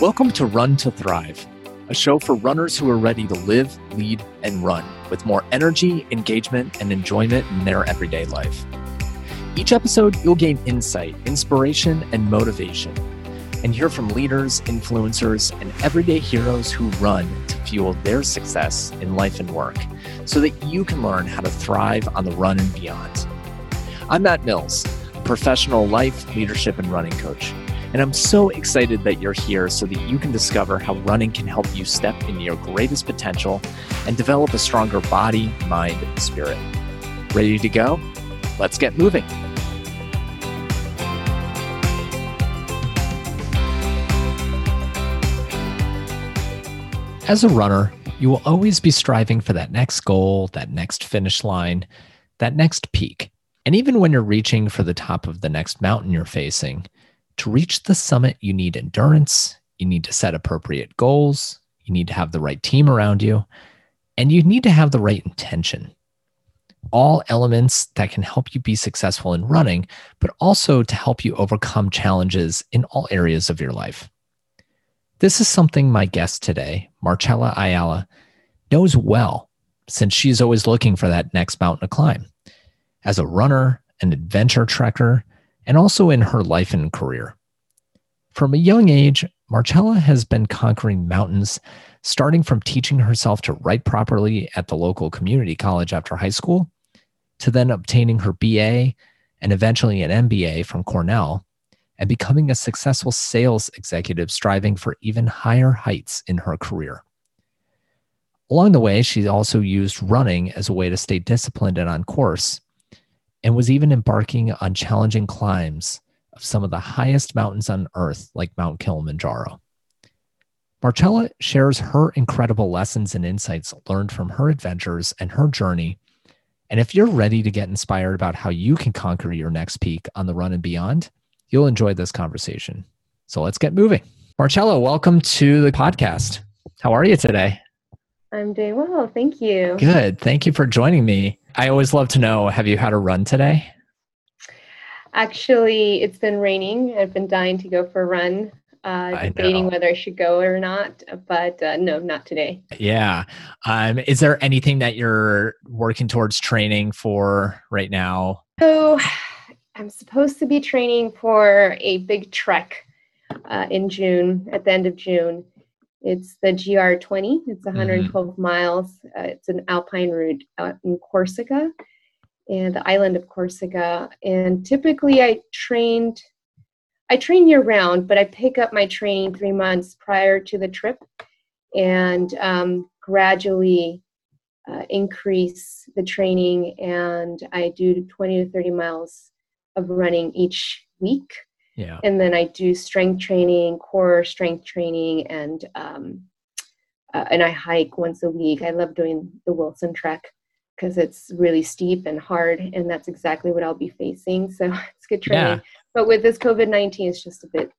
Welcome to Run to Thrive, a show for runners who are ready to live, lead, and run with more energy, engagement, and enjoyment in their everyday life. Each episode, you'll gain insight, inspiration, and motivation, and hear from leaders, influencers, and everyday heroes who run to fuel their success in life and work so that you can learn how to thrive on the run and beyond. I'm Matt Mills, a professional life, leadership, and running coach. And I'm so excited that you're here so that you can discover how running can help you step into your greatest potential and develop a stronger body, mind, and spirit. Ready to go? Let's get moving. As a runner, you will always be striving for that next goal, that next finish line, that next peak. And even when you're reaching for the top of the next mountain you're facing, to reach the summit, you need endurance, you need to set appropriate goals, you need to have the right team around you, and you need to have the right intention. All elements that can help you be successful in running, but also to help you overcome challenges in all areas of your life. This is something my guest today, Marcella Ayala, knows well since she's always looking for that next mountain to climb. As a runner, an adventure trekker, and also in her life and career. From a young age, Marcella has been conquering mountains, starting from teaching herself to write properly at the local community college after high school, to then obtaining her BA and eventually an MBA from Cornell, and becoming a successful sales executive striving for even higher heights in her career. Along the way, she also used running as a way to stay disciplined and on course, and was even embarking on challenging climbs of some of the highest mountains on earth, like Mount Kilimanjaro. Marcella shares her incredible lessons and insights learned from her adventures and her journey. And if you're ready to get inspired about how you can conquer your next peak on the run and beyond, you'll enjoy this conversation. So let's get moving. Marcella, welcome to the podcast. How are you today? I'm doing well. Thank you. Good. Thank you for joining me. I always love to know have you had a run today? Actually, it's been raining. I've been dying to go for a run, uh, debating whether I should go or not, but uh, no, not today. Yeah. Um, is there anything that you're working towards training for right now? So, I'm supposed to be training for a big trek uh, in June, at the end of June. It's the GR20. It's 112 mm-hmm. miles. Uh, it's an alpine route out in Corsica and the island of Corsica. And typically, I trained. I train year round, but I pick up my training three months prior to the trip, and um, gradually uh, increase the training. And I do 20 to 30 miles of running each week yeah. And then I do strength training, core strength training, and um, uh, and I hike once a week. I love doing the Wilson Trek because it's really steep and hard, and that's exactly what I'll be facing. So it's good training. Yeah. But with this COVID nineteen, it's just a bit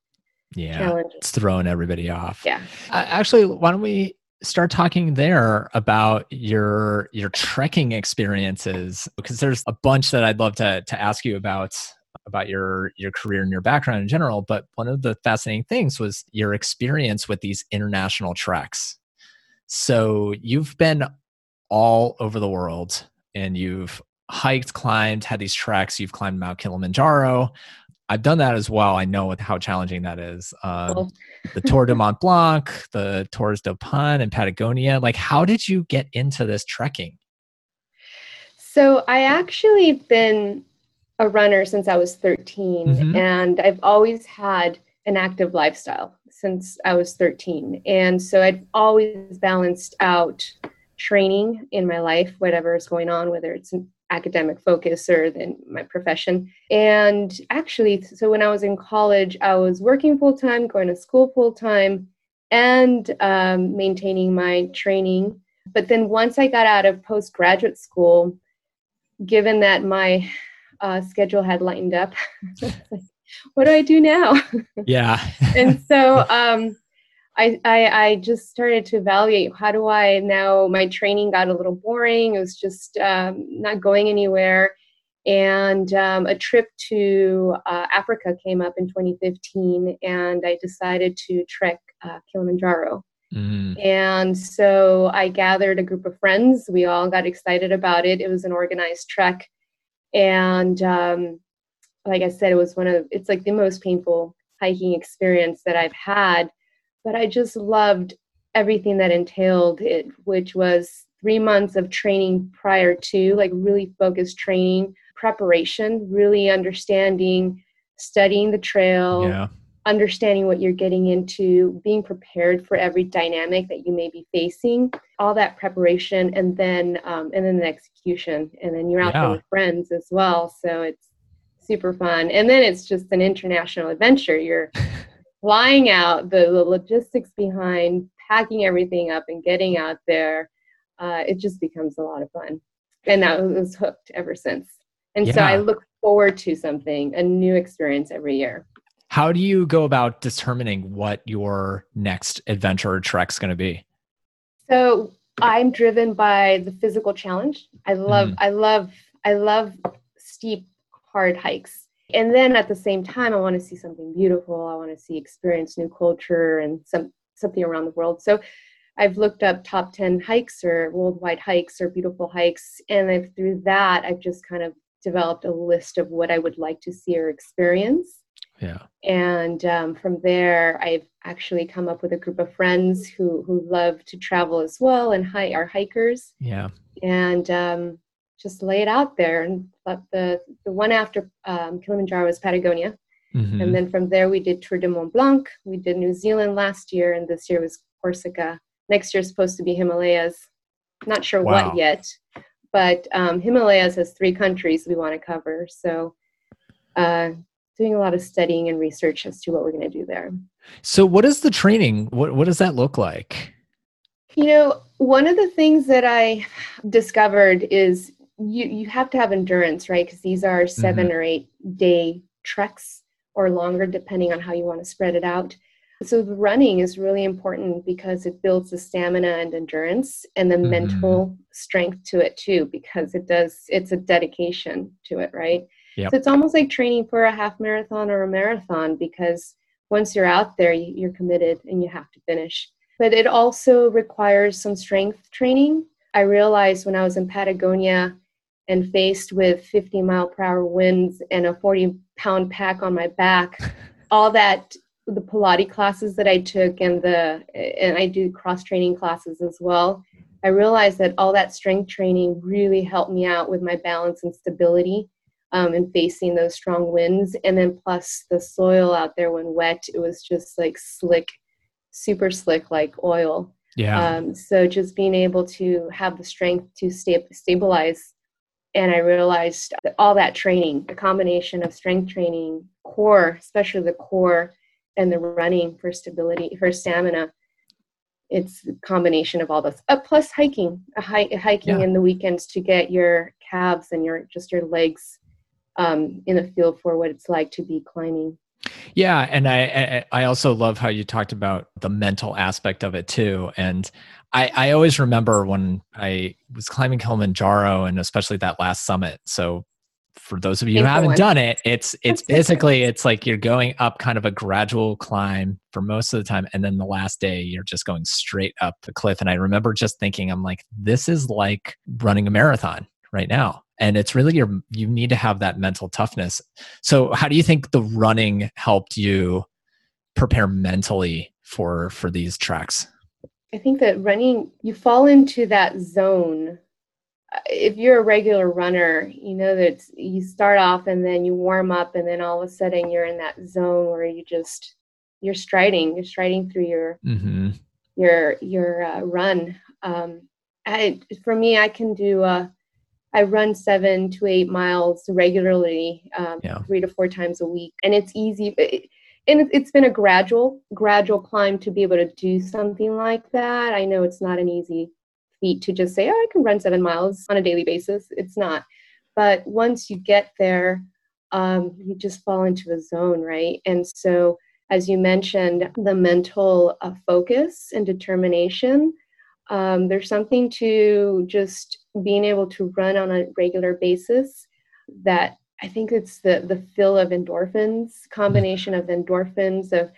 yeah, it's throwing everybody off. Yeah. Uh, actually, why don't we start talking there about your your trekking experiences because there's a bunch that I'd love to to ask you about about your your career and your background in general but one of the fascinating things was your experience with these international treks so you've been all over the world and you've hiked climbed had these treks you've climbed mount kilimanjaro. I've done that as well. I know how challenging that is. Um, cool. the tour de mont blanc the Torres del Paine and patagonia. Like how did you get into this trekking? So i actually been a runner since I was 13, mm-hmm. and I've always had an active lifestyle since I was 13. And so I've always balanced out training in my life, whatever is going on, whether it's an academic focus or then my profession. And actually, so when I was in college, I was working full time, going to school full time, and um, maintaining my training. But then once I got out of postgraduate school, given that my uh, schedule had lightened up. what do I do now? Yeah. and so um, I, I, I just started to evaluate how do I now, my training got a little boring. It was just um, not going anywhere. And um, a trip to uh, Africa came up in 2015, and I decided to trek uh, Kilimanjaro. Mm. And so I gathered a group of friends. We all got excited about it. It was an organized trek. And um, like I said, it was one of, it's like the most painful hiking experience that I've had. But I just loved everything that entailed it, which was three months of training prior to, like really focused training, preparation, really understanding, studying the trail, yeah. Understanding what you're getting into, being prepared for every dynamic that you may be facing, all that preparation, and then um, and then the execution, and then you're out yeah. there with friends as well. So it's super fun, and then it's just an international adventure. You're flying out, the, the logistics behind packing everything up and getting out there uh, it just becomes a lot of fun. And I was hooked ever since. And yeah. so I look forward to something, a new experience every year. How do you go about determining what your next adventure or trek is going to be? So I'm driven by the physical challenge. I love, mm. I love, I love steep, hard hikes. And then at the same time, I want to see something beautiful. I want to see, experience new culture and some something around the world. So I've looked up top 10 hikes or worldwide hikes or beautiful hikes. And I've, through that, I've just kind of developed a list of what I would like to see or experience. Yeah. And um, from there, I've actually come up with a group of friends who who love to travel as well and hi- are hikers. Yeah. And um, just lay it out there. And but the the one after um, Kilimanjaro was Patagonia. Mm-hmm. And then from there, we did Tour de Mont Blanc. We did New Zealand last year, and this year was Corsica next year is supposed to be Himalayas. Not sure wow. what yet, but um, Himalayas has three countries we want to cover. So, uh, doing a lot of studying and research as to what we're going to do there. So, what is the training? What what does that look like? You know, one of the things that I discovered is you you have to have endurance, right? Because these are 7 mm-hmm. or eight day treks or longer, depending on how you want to spread it out. So the running is really important because it builds the stamina and endurance and the mm-hmm. mental strength to it too, because it does it's a dedication to it, right? Yep. So it's almost like training for a half marathon or a marathon because once you're out there, you're committed and you have to finish. But it also requires some strength training. I realized when I was in Patagonia and faced with 50 mile per hour winds and a 40 pound pack on my back, all that the Pilates classes that I took and the and I do cross training classes as well. I realized that all that strength training really helped me out with my balance and stability um, and facing those strong winds. And then plus the soil out there when wet, it was just like slick, super slick like oil. Yeah. Um, so just being able to have the strength to sta- stabilize. And I realized that all that training, a combination of strength training, core, especially the core, and the running for stability for stamina it's a combination of all this uh, plus hiking a hi- hiking yeah. in the weekends to get your calves and your just your legs um, in a feel for what it's like to be climbing. Yeah and i i also love how you talked about the mental aspect of it too. And i i always remember when i was climbing kilimanjaro and especially that last summit. So for those of you who haven't done it, it's it's basically it's like you're going up kind of a gradual climb for most of the time, and then the last day you're just going straight up the cliff. And I remember just thinking, I'm like, this is like running a marathon right now. And it's really your you need to have that mental toughness. So how do you think the running helped you prepare mentally for for these tracks I think that running you fall into that zone if you're a regular runner, you know that you start off and then you warm up, and then all of a sudden you're in that zone where you just you're striding, you're striding through your mm-hmm. your your uh, run. Um, I, for me, I can do. Uh, I run seven to eight miles regularly, um, yeah. three to four times a week, and it's easy. It, and it's been a gradual, gradual climb to be able to do something like that. I know it's not an easy feat to just say, oh, I can run seven miles on a daily basis. It's not. But once you get there, um, you just fall into a zone, right? And so, as you mentioned, the mental uh, focus and determination. Um, there's something to just being able to run on a regular basis that I think it's the the fill of endorphins, combination of endorphins of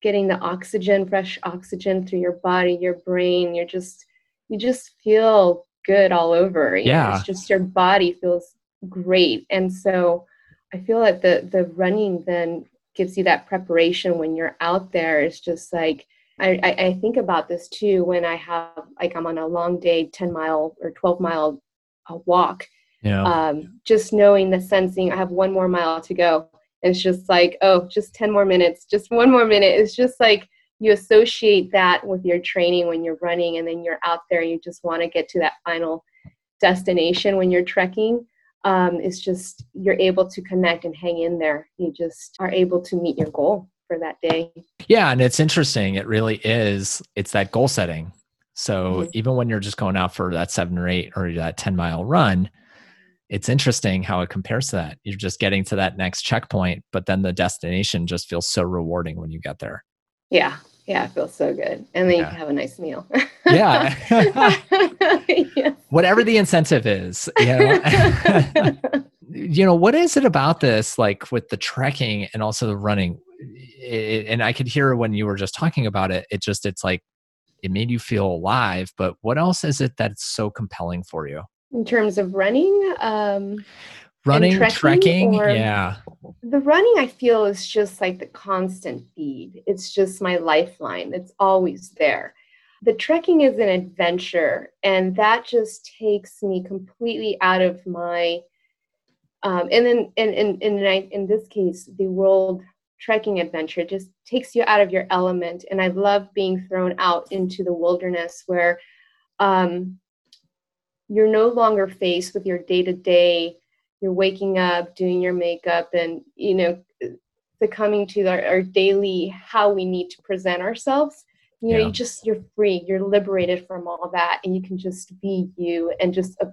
getting the oxygen, fresh oxygen through your body, your brain. You're just, you just feel good all over. You yeah. Know, it's just your body feels great. And so I feel like the, the running then gives you that preparation when you're out there. It's just like, I, I, I think about this too when I have, like, I'm on a long day, 10 mile or 12 mile uh, walk. Yeah. Um, just knowing the sensing, I have one more mile to go. It's just like oh just 10 more minutes just one more minute. It's just like you associate that with your training when you're running and then you're out there and you just want to get to that final destination when you're trekking. Um, it's just you're able to connect and hang in there. You just are able to meet your goal for that day yeah and it's interesting it really is it's that goal setting so mm-hmm. even when you're just going out for that seven or eight or that 10 mile run it's interesting how it compares to that. You're just getting to that next checkpoint, but then the destination just feels so rewarding when you get there. Yeah. Yeah, it feels so good. And then yeah. you can have a nice meal. yeah. yes. Whatever the incentive is, you know. you know, what is it about this like with the trekking and also the running? It, and I could hear when you were just talking about it, it just it's like it made you feel alive, but what else is it that's so compelling for you? in terms of running um running trekking, trekking yeah. the running i feel is just like the constant feed. It's just my lifeline. It's always there. The trekking is an adventure and that just takes me completely out of my um, and then in, in, in, in this case the world trekking adventure just takes you out of your element. And i love being thrown out into the wilderness where um, you're no longer faced with your day to day you're waking up doing your makeup and you know succumbing to our, our, daily how we need to present ourselves. You know yeah. you just you're free. You're liberated from all that and you can just be you and just uh,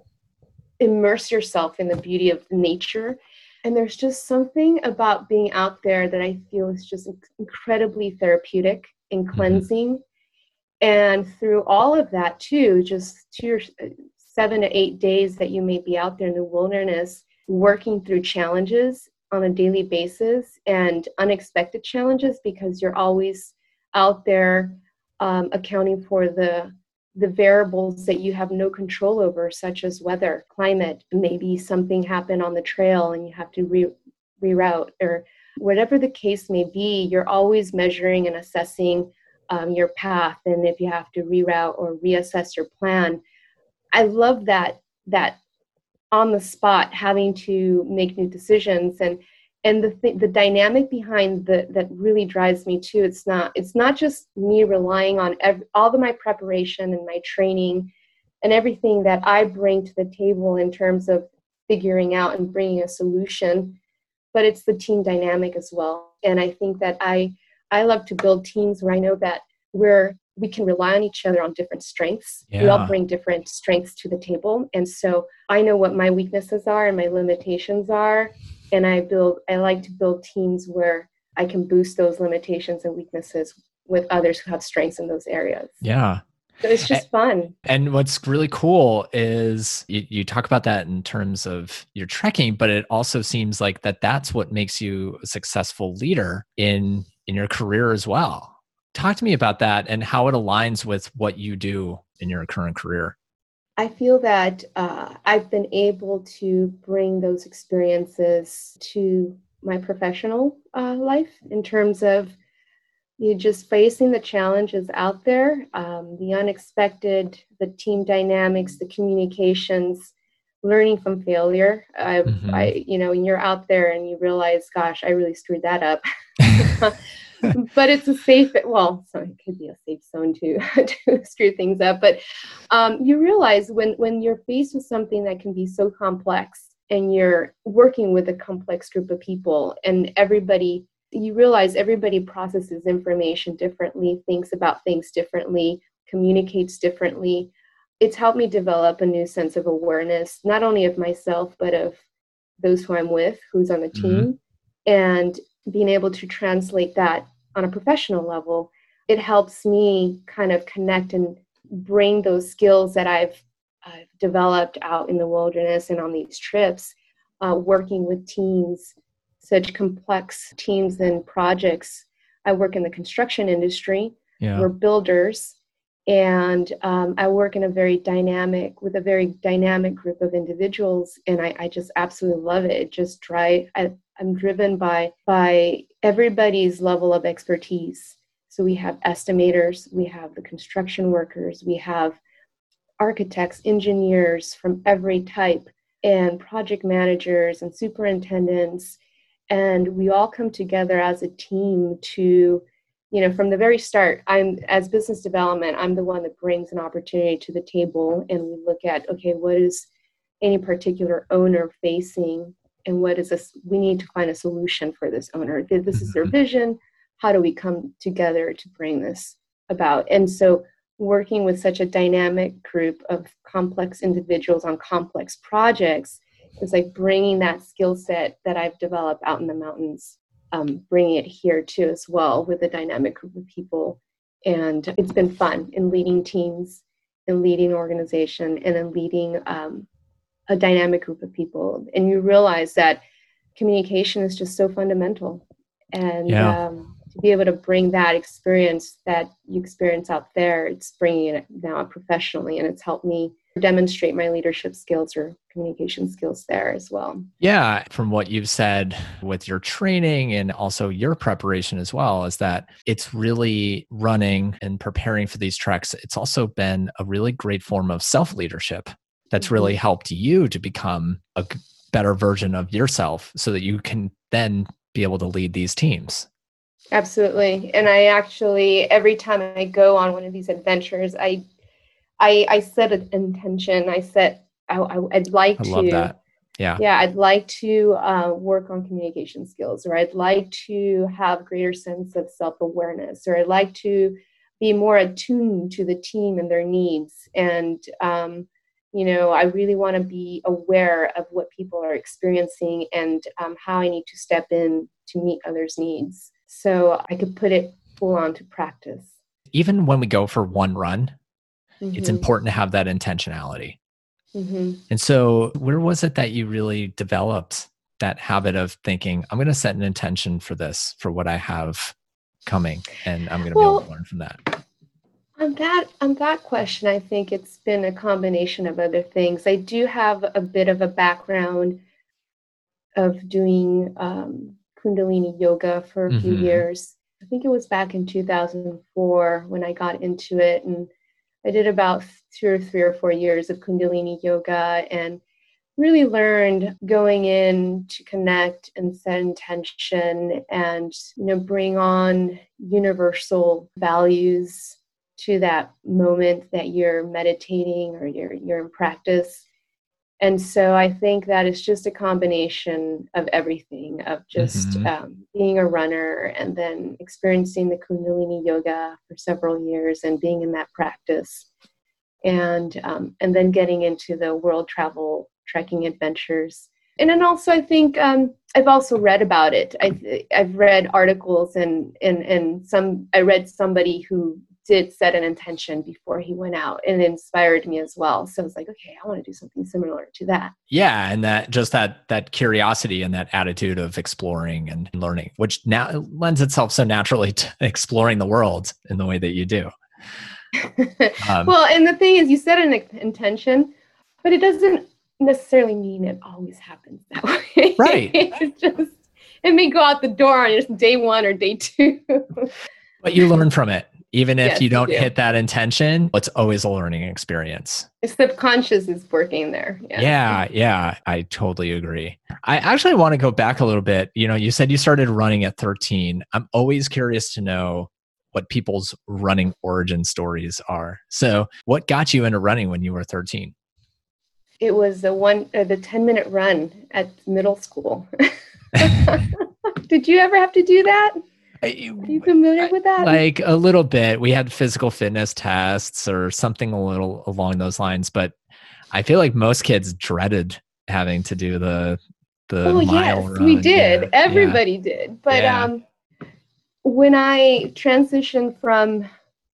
immerse yourself in the beauty of nature and there's just something about being out there that i feel is just incredibly therapeutic and mm-hmm. cleansing mm-hmm. and through all of that too just to your seven to eight days that you may be out there in the wilderness working through challenges on a daily basis and unexpected challenges because you're always out there um, accounting for the the variables that you have no control over such as weather climate maybe something happened on the trail and you have to re- reroute or whatever the case may be you're always measuring and assessing um, your path. And if you have to reroute or reassess your plan I love that that on the spot having to make new decisions. And and the th- the dynamic behind the that really drives me too it's not it's not just me relying on every, all of my preparation and my training and everything that I bring to the table in terms of figuring out and bringing a solution but it's the team dynamic as well and I think that I I love to build teams where I know that we're we can rely on each other on different strengths. Yeah. We all bring different strengths to the table. And so I know what my weaknesses are and my limitations are. And I build, I like to build teams where I can boost those limitations and weaknesses with others who have strengths in those areas. Yeah. So it's just fun. And what's really cool is you, you talk about that in terms of your trekking, but it also seems like that that's what makes you a successful leader in in your career as well Talk to me about that and how it aligns with what you do in your current career. I feel that uh, I've been able to bring those experiences to my professional uh, life in terms of you know, just facing the challenges out there, um, the unexpected, the team dynamics, the communications, learning from failure. I, mm-hmm. I, you know, when you're out there and you realize, gosh, I really screwed that up. but it's a safe well so it could be a safe zone to to screw things up. But um, you realize when when you're faced with something that can be so complex and you're working with a complex group of people and everybody you realize everybody processes information differently thinks about things differently communicates differently. It's helped me develop a new sense of awareness not only of myself but of those who i'm with who's on the mm-hmm. team. And being able to translate that on a professional level, it helps me kind of connect and bring those skills that I've, I've developed out in the wilderness and on these trips, uh, working with teams, such complex teams and projects I work in the construction industry. Yeah. We're builders, and um, I work in a very dynamic with a very dynamic group of individuals, and I, I just absolutely love it. It just drive. I, I'm driven by by everybody's level of expertise. So we have estimators, we have the construction workers, we have architects, engineers from every type, and project managers and superintendents and we all come together as a team to you know from the very start i'm as business development i'm the one that brings an opportunity to the table and we look at okay what is any particular owner facing and what is this we need to find a solution for this owner this is their mm-hmm. vision how do we come together to bring this about and so working with such a dynamic group of complex individuals on complex projects is like bringing that skill set that I've developed out in the mountains, um, bringing it here too as well with a dynamic group of people. And it's been fun in leading teams, in leading organization, and in leading um, a dynamic group of people. And you realize that communication is just so fundamental. And yeah. um, to be able to bring that experience that you experience out there, it's bringing it now professionally, and it's helped me demonstrate my leadership skills or communication skills there as well. Yeah, from what you've said with your training and also your preparation as well, is that it's really running and preparing for these treks. It's also been a really great form of self leadership that's really mm-hmm. helped you to become a better version of yourself so that you can then be able to lead these teams. Absolutely. And I actually, every time I go on one of these adventures, I I I set an intention. I set I, I would like I to. That. Yeah. Yeah, I'd like to uh, work on communication skills, or I'd like to have greater sense of self awareness, or I'd like to be more attuned to the team and their needs. And um, you know, I really want to be aware of what people are experiencing and um, how I need to step in to meet others' needs. So I could put it full on to practice. Even when we go for one run, mm-hmm. it's important to have that intentionality. Mm-hmm. And so, where was it that you really developed that habit of thinking, I'm going to set an intention for this, for what I have coming, and I'm going to well, be able to learn from that? On that, on that question, I think it's been a combination of other things. I do have a bit of a background of doing um, Kundalini yoga for a mm-hmm. few years. I think it was back in 2004 when I got into it, and I did about two or three or four years of Kundalini yoga and really learned going in to connect and set intention and you know bring on universal values to that moment that you're meditating or you're you're in practice. And so i think that it's just a combination of everything of just mm-hmm. um, being a runner and then experiencing the kundalini yoga for several years and being in that practice. And um, and then getting into the world travel trekking adventures. And then also i think um, i've also read about it. I, i've read articles and and and some i read somebody who did set an intention before he went out and it inspired me as well. So i was like okay i want to do something similar to that. Yeah and that just that that curiosity and that attitude of exploring and learning which now lends itself so naturally to exploring the world in the way that you do. Um, well and the thing is you set an intention but it doesn't necessarily mean it always happens that way. Right. It just it may go out the door on just day one or day two. But you learn from it even if yes, you don't do. hit that intention, it's always a learning experience. The subconscious is working there. Yeah. yeah, yeah, I totally agree. I actually want to go back a little bit. You know, you said you started running at 13. I'm always curious to know what people's running origin stories are. So, what got you into running when you were 13? It was the one uh, the 10 minute run at middle school. Did you ever have to do that? Are you familiar with that? Like a little bit. We had physical fitness tests or something a little along those lines, but I feel like most kids dreaded having to do the the oh, mile yes, run. We did. Yeah, Everybody yeah. did. But yeah. um when I transitioned from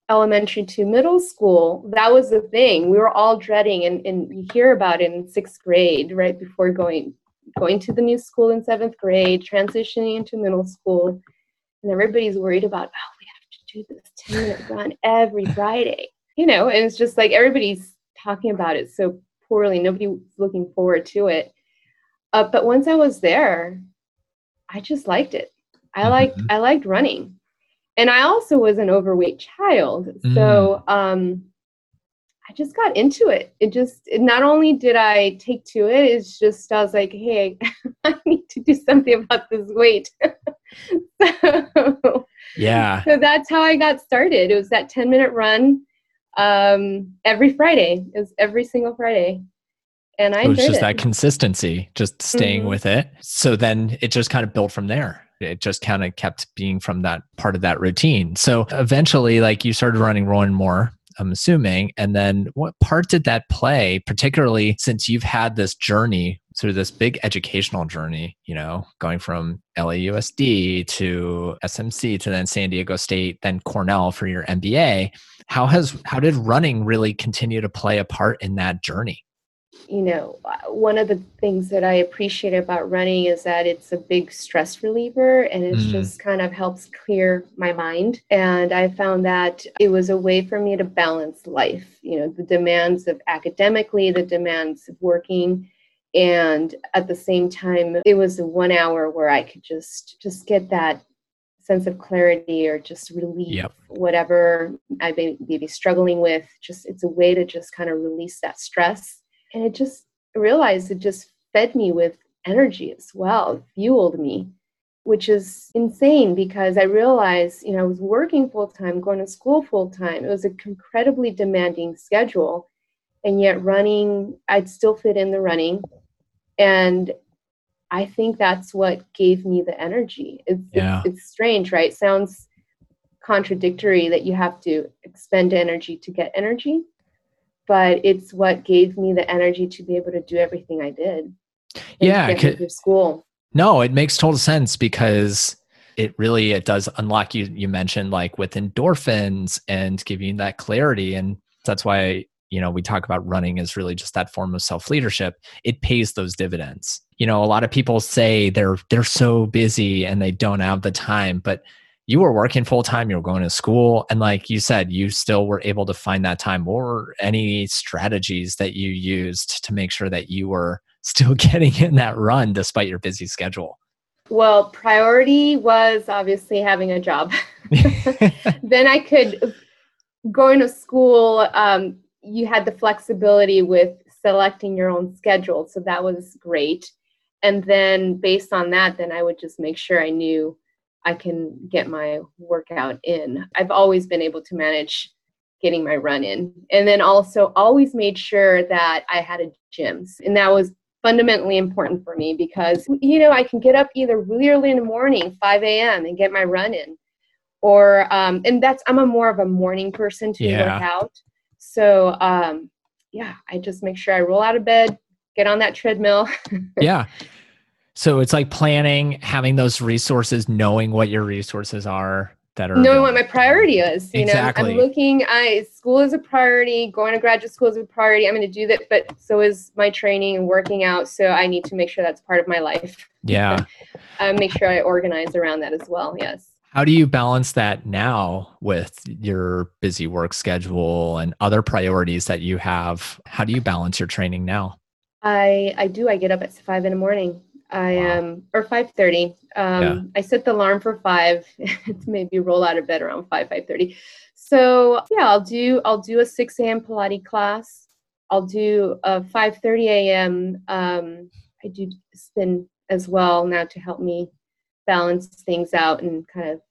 elementary to middle school, that was the thing. We were all dreading and, and you hear about it in sixth grade, right before going going to the new school in seventh grade, transitioning into middle school and everybody's worried about, oh, we have to do this 10 minute run every Friday. You know, and it's just like everybody's talking about it so poorly. Nobody looking forward to it. Uh, but once I was there, I just liked it. I mm-hmm. liked I liked running, and I also was an overweight child. Mm. So um, I just got into it. It just it, not only did I take to it, it's just I was like, hey, I need to do something about this weight. so, yeah. So that's how I got started. It was that ten minute run um, every Friday. It was every single Friday. And I it was just it. that consistency, just staying mm-hmm. with it. So then it just kind of built from there. It just kind of kept being from that part of that routine. So eventually, like you started running more and more, I'm assuming. And then what part did that play, particularly since you've had this journey, sort of this big educational journey, you know, going from LAUSD to SMC to then San Diego State, then Cornell for your MBA? How has how did running really continue to play a part in that journey? You know, one of the things that I appreciate about running is that it's a big stress reliever and it mm. just kind of helps clear my mind. And I found that it was a way for me to balance life, you know, the demands of academically, the demands of working. And at the same time, it was one hour where I could just just get that sense of clarity or just relieve yep. whatever I may be struggling with. Just it's a way to just kind of release that stress and it just realized it just fed me with energy as well it fueled me which is insane because i realized you know i was working full time going to school full time it was an incredibly demanding schedule and yet running i'd still fit in the running. And i think that's what gave me the energy. It's, yeah. it's, it's strange right? Sounds contradictory that you have to expend energy to get energy but it's what gave me the energy to be able to do everything I did. Yeah, through school. No, it makes total sense because it really it does unlock you. You mentioned like with endorphins and giving that clarity, and that's why you know we talk about running is really just that form of self leadership. It pays those dividends. You know, a lot of people say they're they're so busy and they don't have the time, but you were working full time, you were going to school, and like you said, you still were able to find that time. Were any strategies that you used to make sure that you were still getting in that run despite your busy schedule? Well, priority was obviously having a job. then I could going to school. Um, you had the flexibility with selecting your own schedule, so that was great. And then based on that, then I would just make sure I knew I can get my workout in. I've always been able to manage getting my run in. And then also always made sure that I had a gym. And that was fundamentally important for me because, you know, I can get up either really early in the morning, 5 a.m., and get my run in. Or, um, and that's, I'm a more of a morning person to yeah. work out. So, um, yeah, I just make sure I roll out of bed, get on that treadmill. yeah. So it's like planning, having those resources, knowing what your resources are that are knowing what my priority is. You exactly. know, I'm looking. I school is a priority. Going to graduate school is a priority. I'm going to do that, but so is my training and working out. So I need to make sure that's part of my life. Yeah. uh, make sure I organize around that as well. Yes. How do you balance that now with your busy work schedule and other priorities that you have? How do you balance your training now? I I do. I get up at five in the morning. I am, wow. um, or 5.30. Um, yeah. I set the alarm for 5 to maybe roll out of bed around 5, 5.30. So yeah, I'll do, I'll do a 6 a.m. Pilates class. I'll do a 5.30 a.m. Um, I do spin as well now to help me balance things out and kind of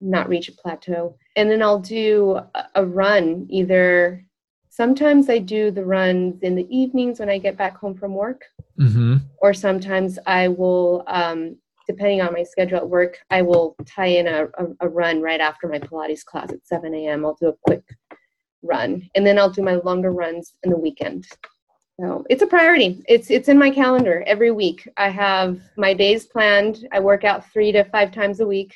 not reach a plateau. And then I'll do a, a run either sometimes I do the runs in the evenings when I get back home from work, mm-hmm. or sometimes I will, um, depending on my schedule at work, I will tie in a, a, a, run right after my Pilates class at 7 a.m. I'll do a quick run, and then I'll do my longer runs in the weekend. So it's a priority. It's it's in my calendar every week. I have my days planned. I work out three to five times a week.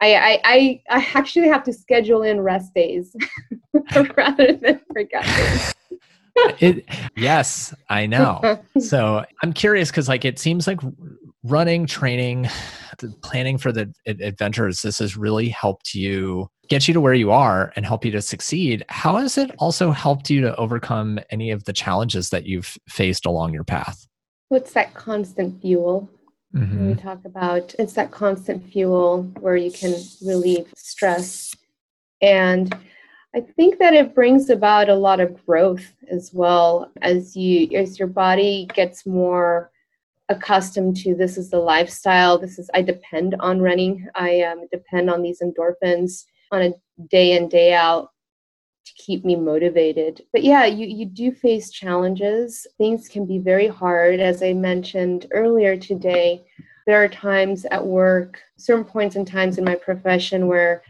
I, I, I actually have to schedule in rest days rather than workout days. it, yes, I know. So I'm curious because, like, it seems like running, training, planning for the adventures, this has really helped you get you to where you are and help you to succeed. How has it also helped you to overcome any of the challenges that you've faced along your path? What's that constant fuel? Mm-hmm. we talk about it's that constant fuel where you can relieve stress. And I think that it brings about a lot of growth as well as you as your body gets more accustomed to this is the lifestyle. This is i depend on running. I um, depend on these endorphins on a day in day out to keep me motivated but yeah you, you do face challenges things can be very hard as i mentioned earlier today there are times at work certain points and times in my profession where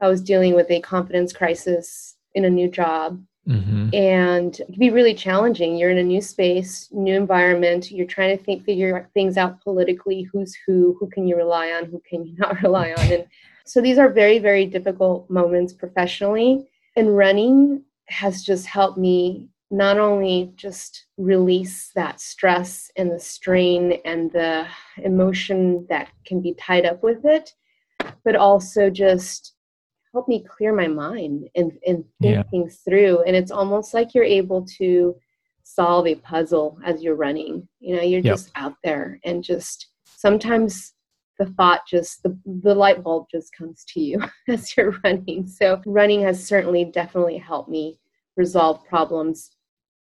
i was dealing with a confidence crisis in a new job Mm-hmm. And it can be really challenging. You're in a new space, new environment. You're trying to think, figure things out politically. Who's who? Who can you rely on? Who can you not rely on? And so these are very, very difficult moments professionally. And running has just helped me not only just release that stress and the strain and the emotion that can be tied up with it, but also just help me clear my mind and, and think yeah. things through. And it's almost like you're able to solve a puzzle as you're running. You know, you're yep. just out there and just sometimes the thought just the, the light bulb just comes to you as you're running. So running has certainly definitely helped me resolve problems.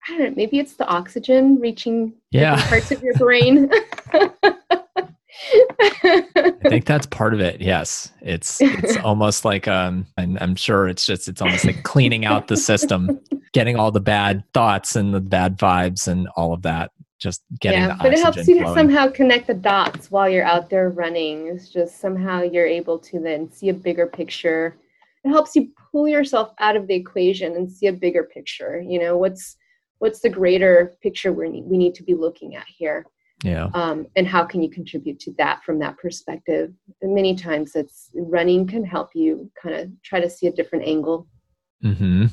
I don't know, maybe it's the oxygen reaching yeah. parts of your brain. I think that's part of it. Yes, it's it's almost like um, I'm, I'm sure it's just it's almost like cleaning out the system, getting all the bad thoughts and the bad vibes and all of that. Just getting yeah, but it helps you flowing. somehow connect the dots while you're out there running. It's just somehow you're able to then see a bigger picture. It helps you pull yourself out of the equation and see a bigger picture. You know what's what's the greater picture we need, we need to be looking at here yeah um, and how can you contribute to that from that perspective and many times it's running can help you kind of try to see a different angle mm-hmm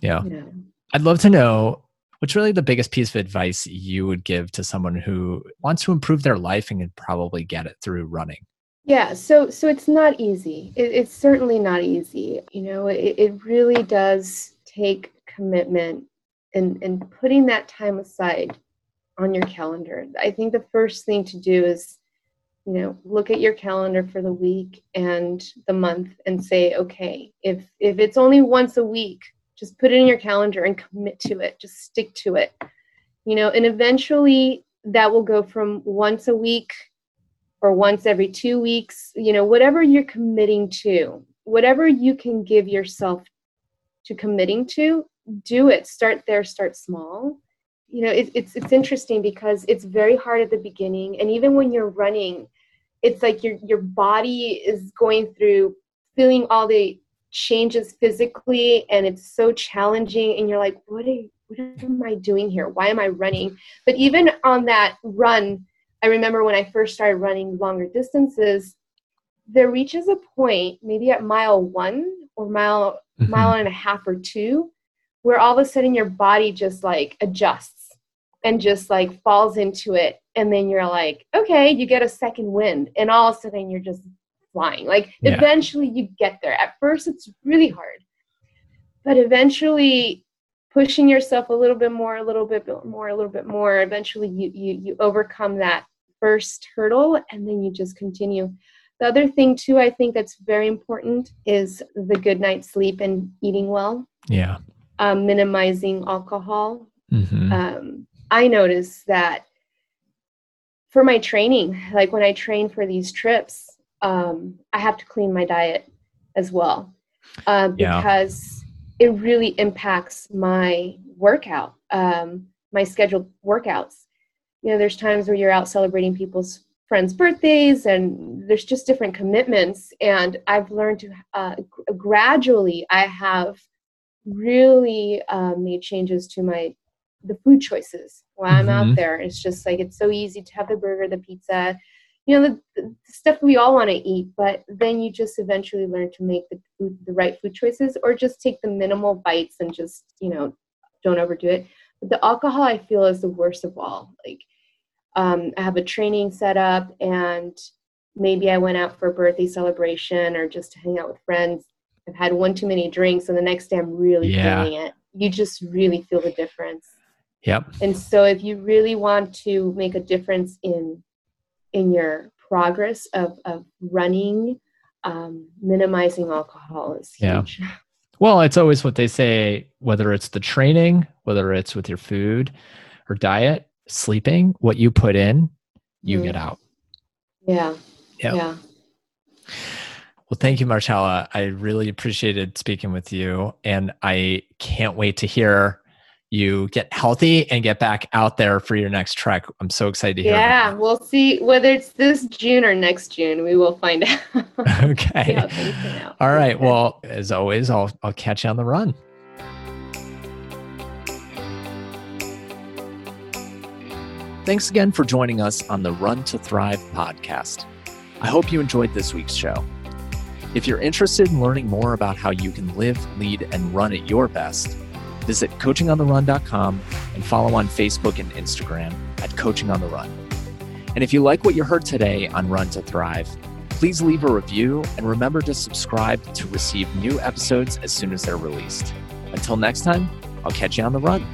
yeah. yeah i'd love to know what's really the biggest piece of advice you would give to someone who wants to improve their life and can probably get it through running? Yeah so so it's not easy. It, it's certainly not easy. You know it, it really does take commitment and and putting that time aside on your calendar. I think the first thing to do is, you know, look at your calendar for the week and the month and say, okay, if if it's only once a week, just put it in your calendar and commit to it. Just stick to it. You know, and eventually that will go from once a week or once every 2 weeks, you know, whatever you're committing to, whatever you can give yourself to committing to, do it. Start there, start small you know it, it's it's interesting because it's very hard at the beginning and even when you're running it's like your your body is going through feeling all the changes physically and it's so challenging and you're like what are, what am i doing here? Why am i running? But even on that run i remember when i first started running longer distances there reaches a point maybe at mile one or mile mm-hmm. mile and a half or two where all of a sudden your body just like adjusts and just like falls into it. And then you're like okay you get a second wind. And all of a sudden you're just flying. Like yeah. eventually you get there. At first it's really hard but eventually pushing yourself a little bit more a little bit more a little bit more eventually you you you overcome that first hurdle and then you just continue. The other thing too i think that's very important is the good night's sleep and eating well. Yeah. Um, minimizing alcohol. Mm-hmm. um, I notice that for my training, like when I train for these trips, um, I have to clean my diet as well uh, because yeah. it really impacts my workout, um, my scheduled workouts. You know, there's times where you're out celebrating people's friends' birthdays, and there's just different commitments. And I've learned to uh, gradually, I have really uh, made changes to my the food choices while I'm mm-hmm. out there. It's just like it's so easy to have the burger, the pizza, you know, the, the stuff we all want to eat. But then you just eventually learn to make the food, the right food choices, or just take the minimal bites and just you know don't overdo it. But the alcohol I feel is the worst of all. Like um, I have a training set up and maybe I went out for a birthday celebration or just to hang out with friends. I've had one too many drinks and the next day I'm really yeah. feeling it. You just really feel the difference. Yep. And so if you really want to make a difference in in your progress of, of running, um, minimizing alcohol is huge. Yeah. Well, it's always what they say, whether it's the training, whether it's with your food or diet, sleeping, what you put in, you mm. get out. Yeah. Yep. Yeah. Well, thank you, Marcella. I really appreciated speaking with you. And I can't wait to hear you get healthy and get back out there for your next trek. I'm so excited to hear. Yeah, we'll see whether it's this June or next June. We will find out. okay. All right. Well, as always, I'll I'll catch you on the run. Thanks again for joining us on the Run to Thrive podcast. I hope you enjoyed this week's show. If you're interested in learning more about how you can live, lead, and run at your best Visit coachingontherun.com and follow on Facebook and Instagram at Coaching on the Run. And if you like what you heard today on Run to Thrive, please leave a review and remember to subscribe to receive new episodes as soon as they're released. Until next time, I'll catch you on the run.